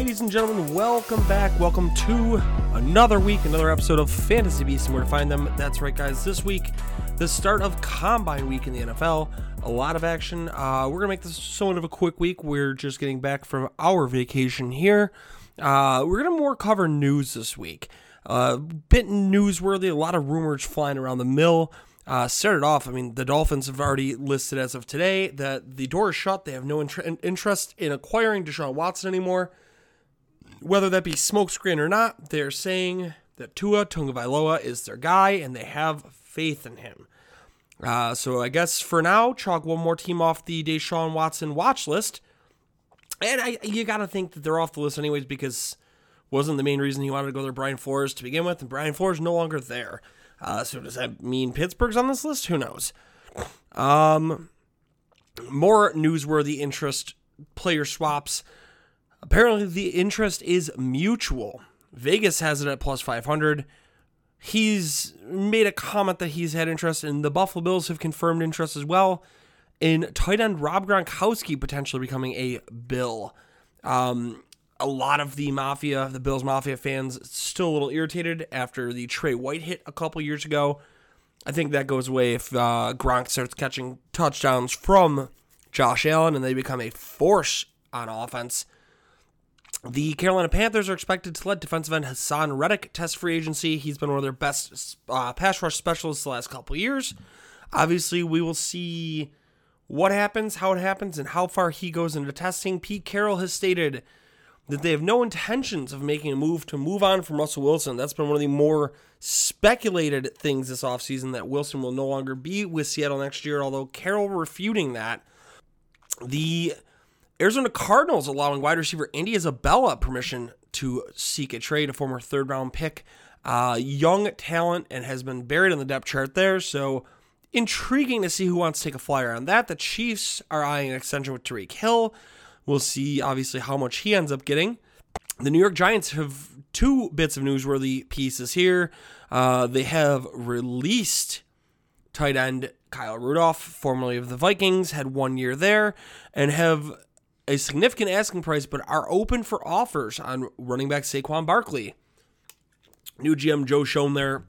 Ladies and gentlemen, welcome back. Welcome to another week, another episode of Fantasy Beasts and where to find them. That's right, guys. This week, the start of Combine Week in the NFL. A lot of action. Uh, we're gonna make this somewhat of a quick week. We're just getting back from our vacation here. Uh, we're gonna more cover news this week. Uh, bit newsworthy. A lot of rumors flying around the mill. Uh, started off, I mean, the Dolphins have already listed as of today that the door is shut. They have no inter- interest in acquiring Deshaun Watson anymore whether that be smokescreen or not, they're saying that Tua Tagovailoa is their guy and they have faith in him. Uh, so I guess for now, chalk one more team off the Deshaun Watson watch list. And I, you got to think that they're off the list anyways because wasn't the main reason he wanted to go there Brian Flores to begin with, and Brian Flores no longer there. Uh, so does that mean Pittsburgh's on this list? Who knows? Um, more newsworthy interest player swaps. Apparently, the interest is mutual. Vegas has it at plus 500. He's made a comment that he's had interest, and the Buffalo Bills have confirmed interest as well in tight end Rob Gronkowski potentially becoming a Bill. Um, a lot of the Mafia, the Bills Mafia fans, still a little irritated after the Trey White hit a couple years ago. I think that goes away if uh, Gronk starts catching touchdowns from Josh Allen and they become a force on offense. The Carolina Panthers are expected to let defensive end Haason Reddick test free agency. He's been one of their best uh, pass rush specialists the last couple years. Obviously, we will see what happens, how it happens, and how far he goes into testing. Pete Carroll has stated that they have no intentions of making a move to move on from Russell Wilson. That's been one of the more speculated things this offseason that Wilson will no longer be with Seattle next year, although Carroll refuting that. The Arizona Cardinals allowing wide receiver Andy Isabella permission to seek a trade, a former third round pick. Uh, young talent and has been buried on the depth chart there. So intriguing to see who wants to take a flyer on that. The Chiefs are eyeing an extension with Tyreek Hill. We'll see, obviously, how much he ends up getting. The New York Giants have two bits of newsworthy pieces here. Uh, they have released tight end Kyle Rudolph, formerly of the Vikings, had one year there, and have a significant asking price, but are open for offers on running back Saquon Barkley. New GM Joe Schoen there,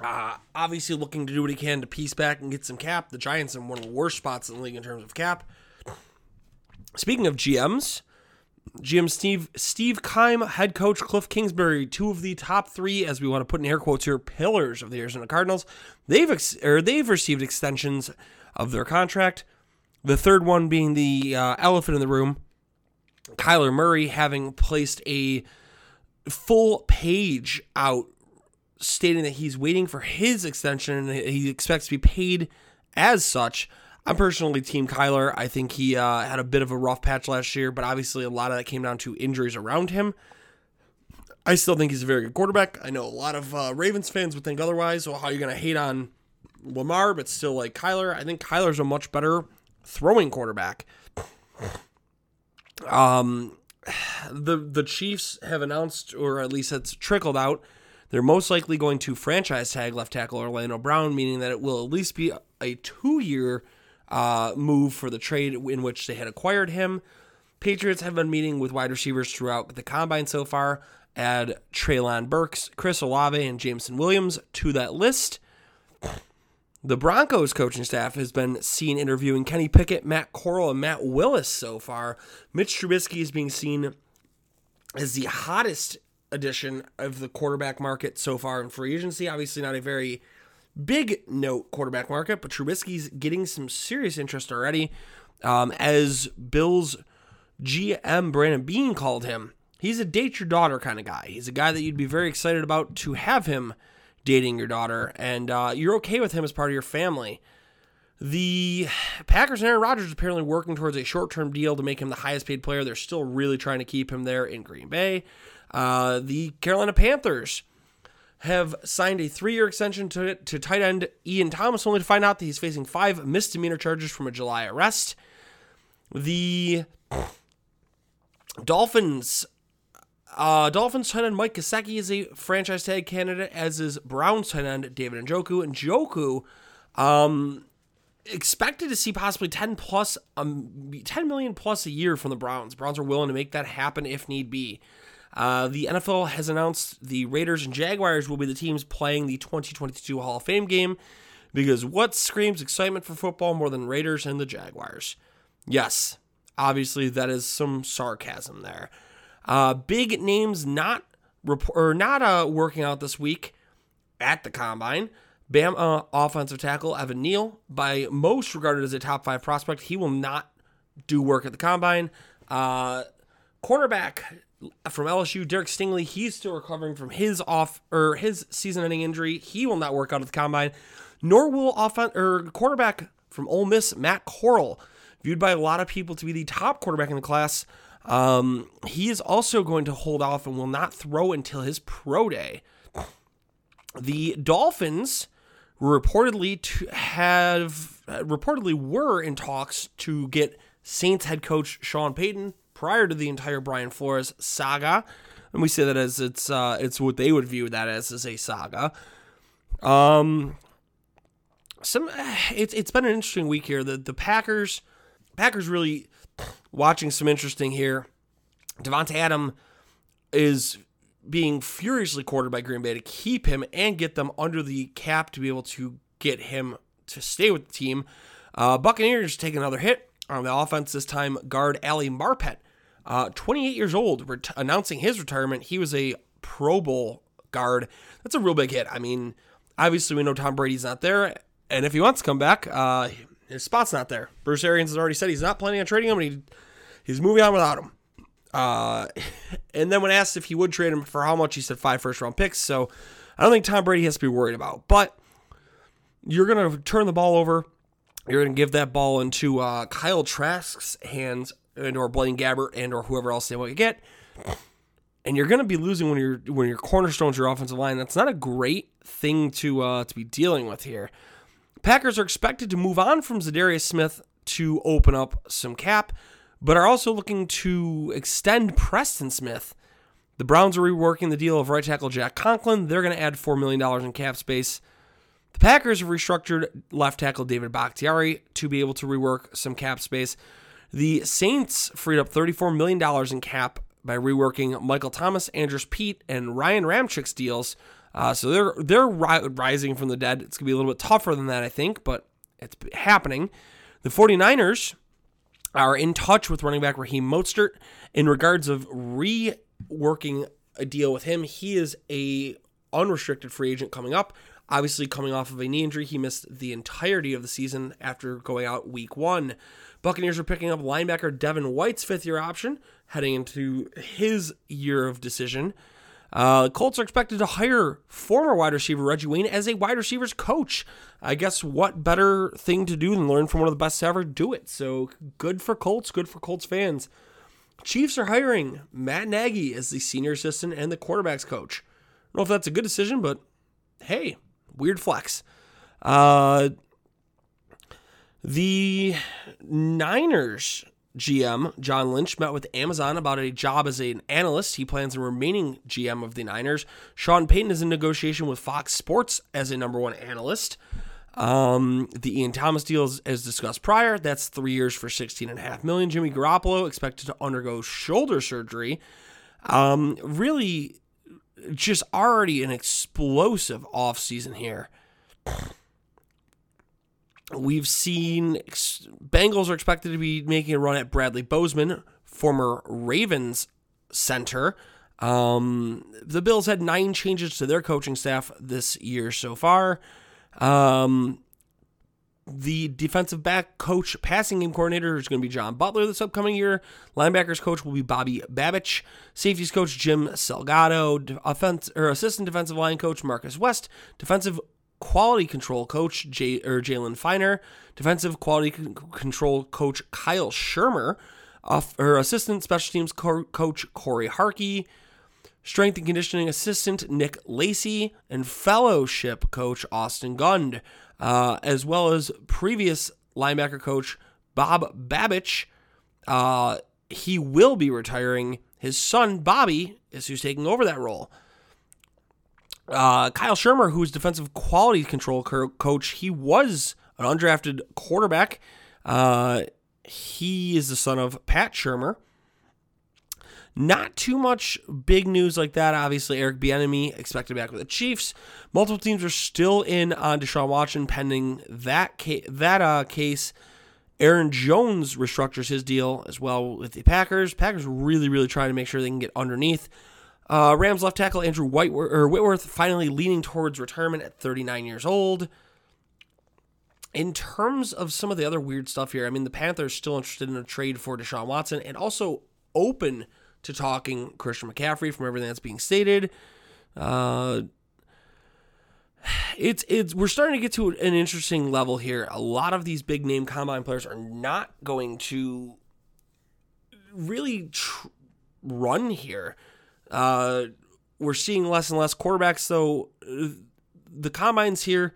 uh, obviously looking to do what he can to piece back and get some cap. The Giants in one of the worst spots in the league in terms of cap. Speaking of GMs, GM Steve Steve Keim, head coach Cliff Kingsbury, two of the top three, as we want to put in air quotes here, pillars of the Arizona Cardinals. They've ex- or they've received extensions of their contract. The third one being the uh, elephant in the room, Kyler Murray having placed a full page out stating that he's waiting for his extension and he expects to be paid as such. I'm personally Team Kyler. I think he uh, had a bit of a rough patch last year, but obviously a lot of that came down to injuries around him. I still think he's a very good quarterback. I know a lot of uh, Ravens fans would think otherwise. So how are you going to hate on Lamar, but still like Kyler? I think Kyler's a much better throwing quarterback. Um, the the Chiefs have announced, or at least it's trickled out, they're most likely going to franchise tag left tackle Orlando Brown, meaning that it will at least be a two year uh, move for the trade in which they had acquired him. Patriots have been meeting with wide receivers throughout the combine so far. Add Treylon Burks, Chris Olave, and Jameson Williams to that list. The Broncos coaching staff has been seen interviewing Kenny Pickett, Matt Corral, and Matt Willis so far. Mitch Trubisky is being seen as the hottest addition of the quarterback market so far in free agency. Obviously, not a very big note quarterback market, but Trubisky's getting some serious interest already. Um, as Bills GM Brandon Beane called him, he's a date your daughter kind of guy. He's a guy that you'd be very excited about to have him dating your daughter, and uh, you're okay with him as part of your family. The Packers and Aaron Rodgers are apparently working towards a short term deal to make him the highest paid player. They're still really trying to keep him there in Green Bay. Uh, the Carolina Panthers have signed a three year extension to, to tight end Ian Thomas, only to find out that he's facing five misdemeanor charges from a July arrest. The Dolphins. Uh, Dolphins tight end Mike Gesicki is a franchise tag candidate, as is Browns tight end David Njoku. And Njoku, um, expected to see possibly 10 plus um, 10 million plus a year from the Browns. Browns are willing to make that happen if need be. Uh, the NFL has announced the Raiders and Jaguars will be the teams playing the 2022 Hall of Fame game because what screams excitement for football more than Raiders and the Jaguars? Yes, obviously that is some sarcasm there. Uh, big names not or not uh, working out this week at the combine. Bam uh, offensive tackle Evan Neal, by most regarded as a top five prospect, he will not do work at the combine. Uh, cornerback from LSU, Derek Stingley, he's still recovering from his off or his season-ending injury. He will not work out at the combine. Nor will offense or quarterback from Ole Miss, Matt Corral, viewed by a lot of people to be the top quarterback in the class. Um, he is also going to hold off and will not throw until his pro day. The Dolphins reportedly to have reportedly were in talks to get Saints head coach Sean Payton prior to the entire Brian Flores saga, and we say that as it's uh, it's what they would view that as as a saga. Um, some it's it's been an interesting week here. The the Packers Packers really watching some interesting here. Davante Adam is being furiously courted by Green Bay to keep him and get them under the cap to be able to get him to stay with the team. Uh, Buccaneers take another hit on the offense this time. Guard Ali Marpet, uh, 28 years old, ret- announcing his retirement. He was a Pro Bowl guard. That's a real big hit. I mean, obviously we know Tom Brady's not there, and if he wants to come back, uh, his spot's not there. Bruce Arians has already said he's not planning on trading him, and he, he's moving on without him. Uh, and then when asked if he would trade him for how much, he said five first round picks. So I don't think Tom Brady has to be worried about. But you're going to turn the ball over. You're going to give that ball into uh, Kyle Trask's hands, and or Blaine Gabbert, and or whoever else they want to get. And you're going to be losing when your when your cornerstones your offensive line. That's not a great thing to uh, to be dealing with here. Packers are expected to move on from Za'Darius Smith to open up some cap but are also looking to extend Preston Smith. The Browns are reworking the deal of right tackle Jack Conklin. They're going to add $4 million in cap space. The Packers have restructured left tackle David Bakhtiari to be able to rework some cap space. The Saints freed up $34 million in cap by reworking Michael Thomas, Andrus Peat, and Ryan Ramczyk's deals. Uh, so they're they're ri- rising from the dead. It's to be a little bit tougher than that, I think, but it's happening. The 49ers are in touch with running back Raheem Mostert in regards of reworking a deal with him. He is a unrestricted free agent coming up. Obviously, coming off of a knee injury, he missed the entirety of the season after going out week one. Buccaneers are picking up linebacker Devin White's fifth year option, heading into his year of decision. Uh, Colts are expected to hire former wide receiver Reggie Wayne as a wide receivers coach. I guess what better thing to do than learn from one of the best to ever do it? So good for Colts, good for Colts fans. Chiefs are hiring Matt Nagy as the senior assistant and the quarterbacks coach. I don't know if that's a good decision, but hey, weird flex. Uh, the Niners GM John Lynch met with Amazon about a job as an analyst. He plans on remaining GM of the Niners. Sean Payton is in negotiation with Fox Sports as a number one analyst. Um, the Ian Thomas deal, is, as discussed prior, that's three years for sixteen and a half million. Jimmy Garoppolo expected to undergo shoulder surgery. Um, really, just already an explosive offseason here. We've seen Bengals are expected to be making a run at Bradley Bozeman, former Ravens center. Um, the Bills had nine changes to their coaching staff this year so far. Um, the defensive back coach, passing game coordinator is going to be John Butler this upcoming year. Linebackers coach will be Bobby Babich. Safeties coach Jim Salgado. Offense or assistant defensive line coach Marcus West. Defensive quality control coach Jay or Jalen Feiner. Defensive quality c- control coach Kyle Shurmur. Or assistant special teams co- coach Corey Harkey strength and conditioning assistant Nick Lacey, and fellowship coach Austin Gund, uh, as well as previous linebacker coach Bob Babich. Uh, he will be retiring. His son Bobby is who's taking over that role. Uh, Kyle Shurmur, who's defensive quality control co- coach, he was an undrafted quarterback. Uh, he is the son of Pat Shurmur. Not too much big news like that. Obviously, Eric Bieniemy expected back with the Chiefs. Multiple teams are still in on Deshaun Watson pending that ca- that uh, case. Aaron Jones restructures his deal as well with the Packers. Packers really, really trying to make sure they can get underneath. Uh, Rams left tackle Andrew or Whitworth finally leaning towards retirement at 39 years old. In terms of some of the other weird stuff here, I mean, the Panthers still interested in a trade for Deshaun Watson and also open to talking Christian McCaffrey from everything that's being stated. Uh, it's it's we're starting to get to an interesting level here. A lot of these big name combine players are not going to really tr- run here. Uh, we're seeing less and less quarterbacks. though. the combines here,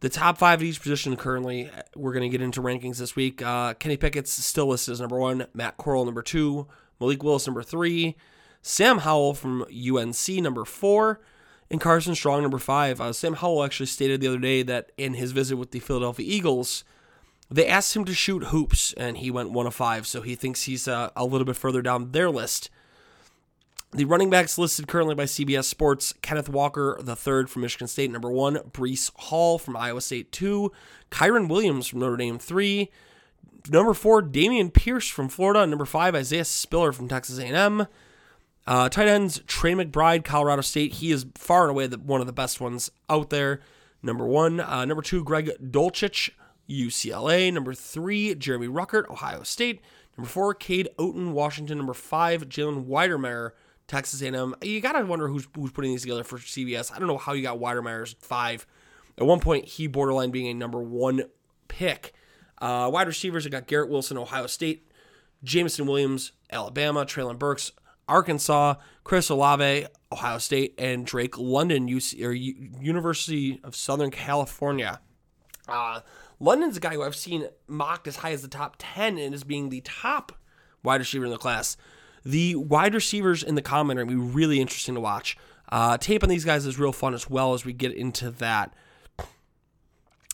the top five at each position currently, we're going to get into rankings this week. Uh, Kenny Pickett's still listed as number one, Matt Corral number two, Malik Willis number three, Sam Howell from UNC number four, and Carson Strong number five. Uh, Sam Howell actually stated the other day that in his visit with the Philadelphia Eagles, they asked him to shoot hoops, and he went one of five. So he thinks he's uh, a little bit further down their list. The running backs listed currently by CBS Sports Kenneth Walker, the third from Michigan State, number one, Breece Hall from Iowa State, two, Kyren Williams from Notre Dame, three, number four, Dameon Pierce from Florida, number five, Isaiah Spiller from Texas A&M. Uh, tight ends, Trey McBride, Colorado State. He is far and away the, one of the best ones out there. Number one. Uh, number two, Greg Dulcich, UCLA. Number three, Jeremy Ruckert, Ohio State. Number four, Cade Otton, Washington. Number five, Jalen Wydermyer, Texas A&M. You gotta wonder who's who's putting these together for CBS. I don't know how you got Wydermyer's five. At one point, he borderline being a number one pick. Uh, wide receivers, I got Garrett Wilson, Ohio State. Jameson Williams, Alabama. Treylon Burks, Arkansas. Chris Olave, Ohio State, and Drake London, UC, or U- University of Southern California. Uh, London's a guy who I've seen mocked as high as the top 10 and as being the top wide receiver in the class. The wide receivers in the combine are going to be really interesting to watch. Uh, tape on these guys is real fun as well as we get into that.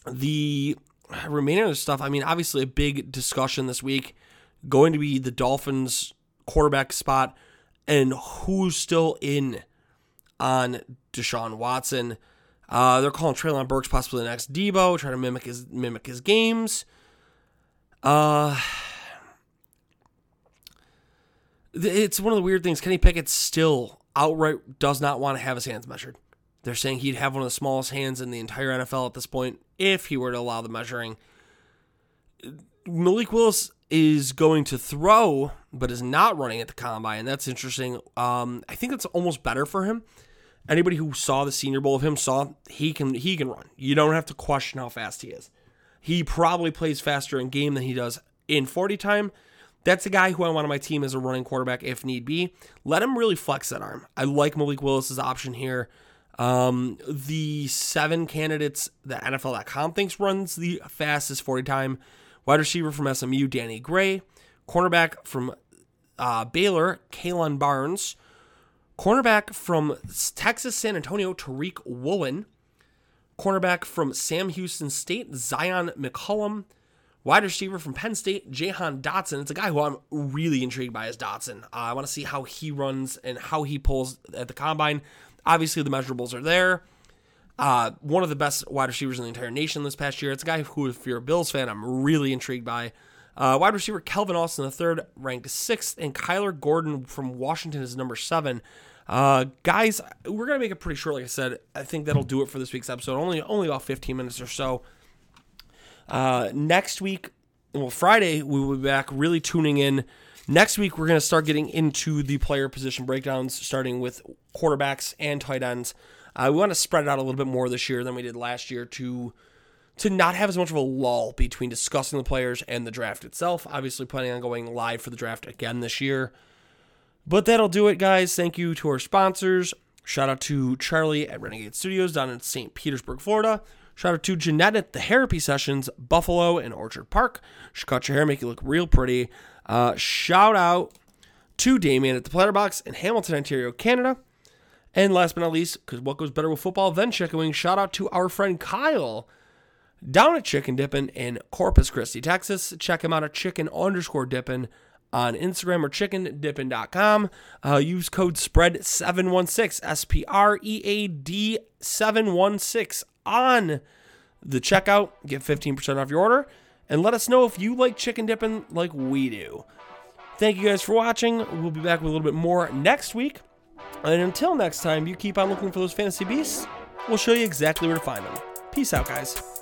The remainder of the stuff, I mean, obviously a big discussion this week going to be the Dolphins quarterback spot and who's still in on Deshaun Watson. Uh, they're calling Treylon Burks possibly the next Debo, trying to mimic his mimic his games. Uh, it's one of the weird things. Kenny Pickett still outright does not want to have his hands measured. They're saying he'd have one of the smallest hands in the entire NFL at this point if he were to allow the measuring. Malik Willis is going to throw, but is not running at the combine. And that's interesting. Um, I think that's almost better for him. Anybody who saw the Senior Bowl of him saw he can he can run. You don't have to question how fast he is. He probably plays faster in game than he does in 40 time. That's a guy who I want on my team as a running quarterback if need be. Let him really flex that arm. I like Malik Willis's option here. Um, the seven candidates that NFL.com thinks runs the fastest 40 time wide receiver from SMU, Danny Gray, cornerback from uh, Baylor, Kalon Barnes, cornerback from Texas San Antonio, Tariq Woolen, cornerback from Sam Houston State, Zyon McCollum, wide receiver from Penn State, Jahan Dotson. It's a guy who I'm really intrigued by is Dotson. Uh, I want to see how he runs and how he pulls at the combine. Obviously, the measurables are there. Uh, one of the best wide receivers in the entire nation this past year. It's a guy who, if you're a Bills fan, I'm really intrigued by. Uh, wide receiver Calvin Austin, the third, ranked sixth, and Kyler Gordon from Washington is number seven. Uh, guys, we're gonna make it pretty short. Like I said, I think that'll do it for this week's episode. Only only about 15 minutes or so. Uh, next week, well, Friday we will be back. Really tuning in. Next week we're gonna start getting into the player position breakdowns, starting with quarterbacks and tight ends. Uh, we want to spread it out a little bit more this year than we did last year to to not have as much of a lull between discussing the players and the draft itself. Obviously, planning on going live for the draft again this year. But that'll do it, guys. Thank you to our sponsors. Shout out to Charlie at Renegade Studios down in St. Petersburg, Florida. Shout out to Jeanette at the Therapy Sessions, Buffalo and Orchard Park. She cut your hair, make you look real pretty. Uh, shout out to Damien at the Platter Box in Hamilton, Ontario, Canada. And last but not least, because what goes better with football than chicken wings, shout out to our friend Kyle down at Chicken Dippin' in Corpus Christi, Texas. Check him out at chicken underscore dippin' on Instagram or chickendippin.com. Uh, use code SPREAD716, S P R E A D 716 on the checkout. Get 15% off your order. And let us know if you like chicken dipping like we do. Thank you guys for watching. We'll be back with a little bit more next week. And until next time, you keep on looking for those fantasy beasts. We'll show you exactly where to find them. Peace out, guys.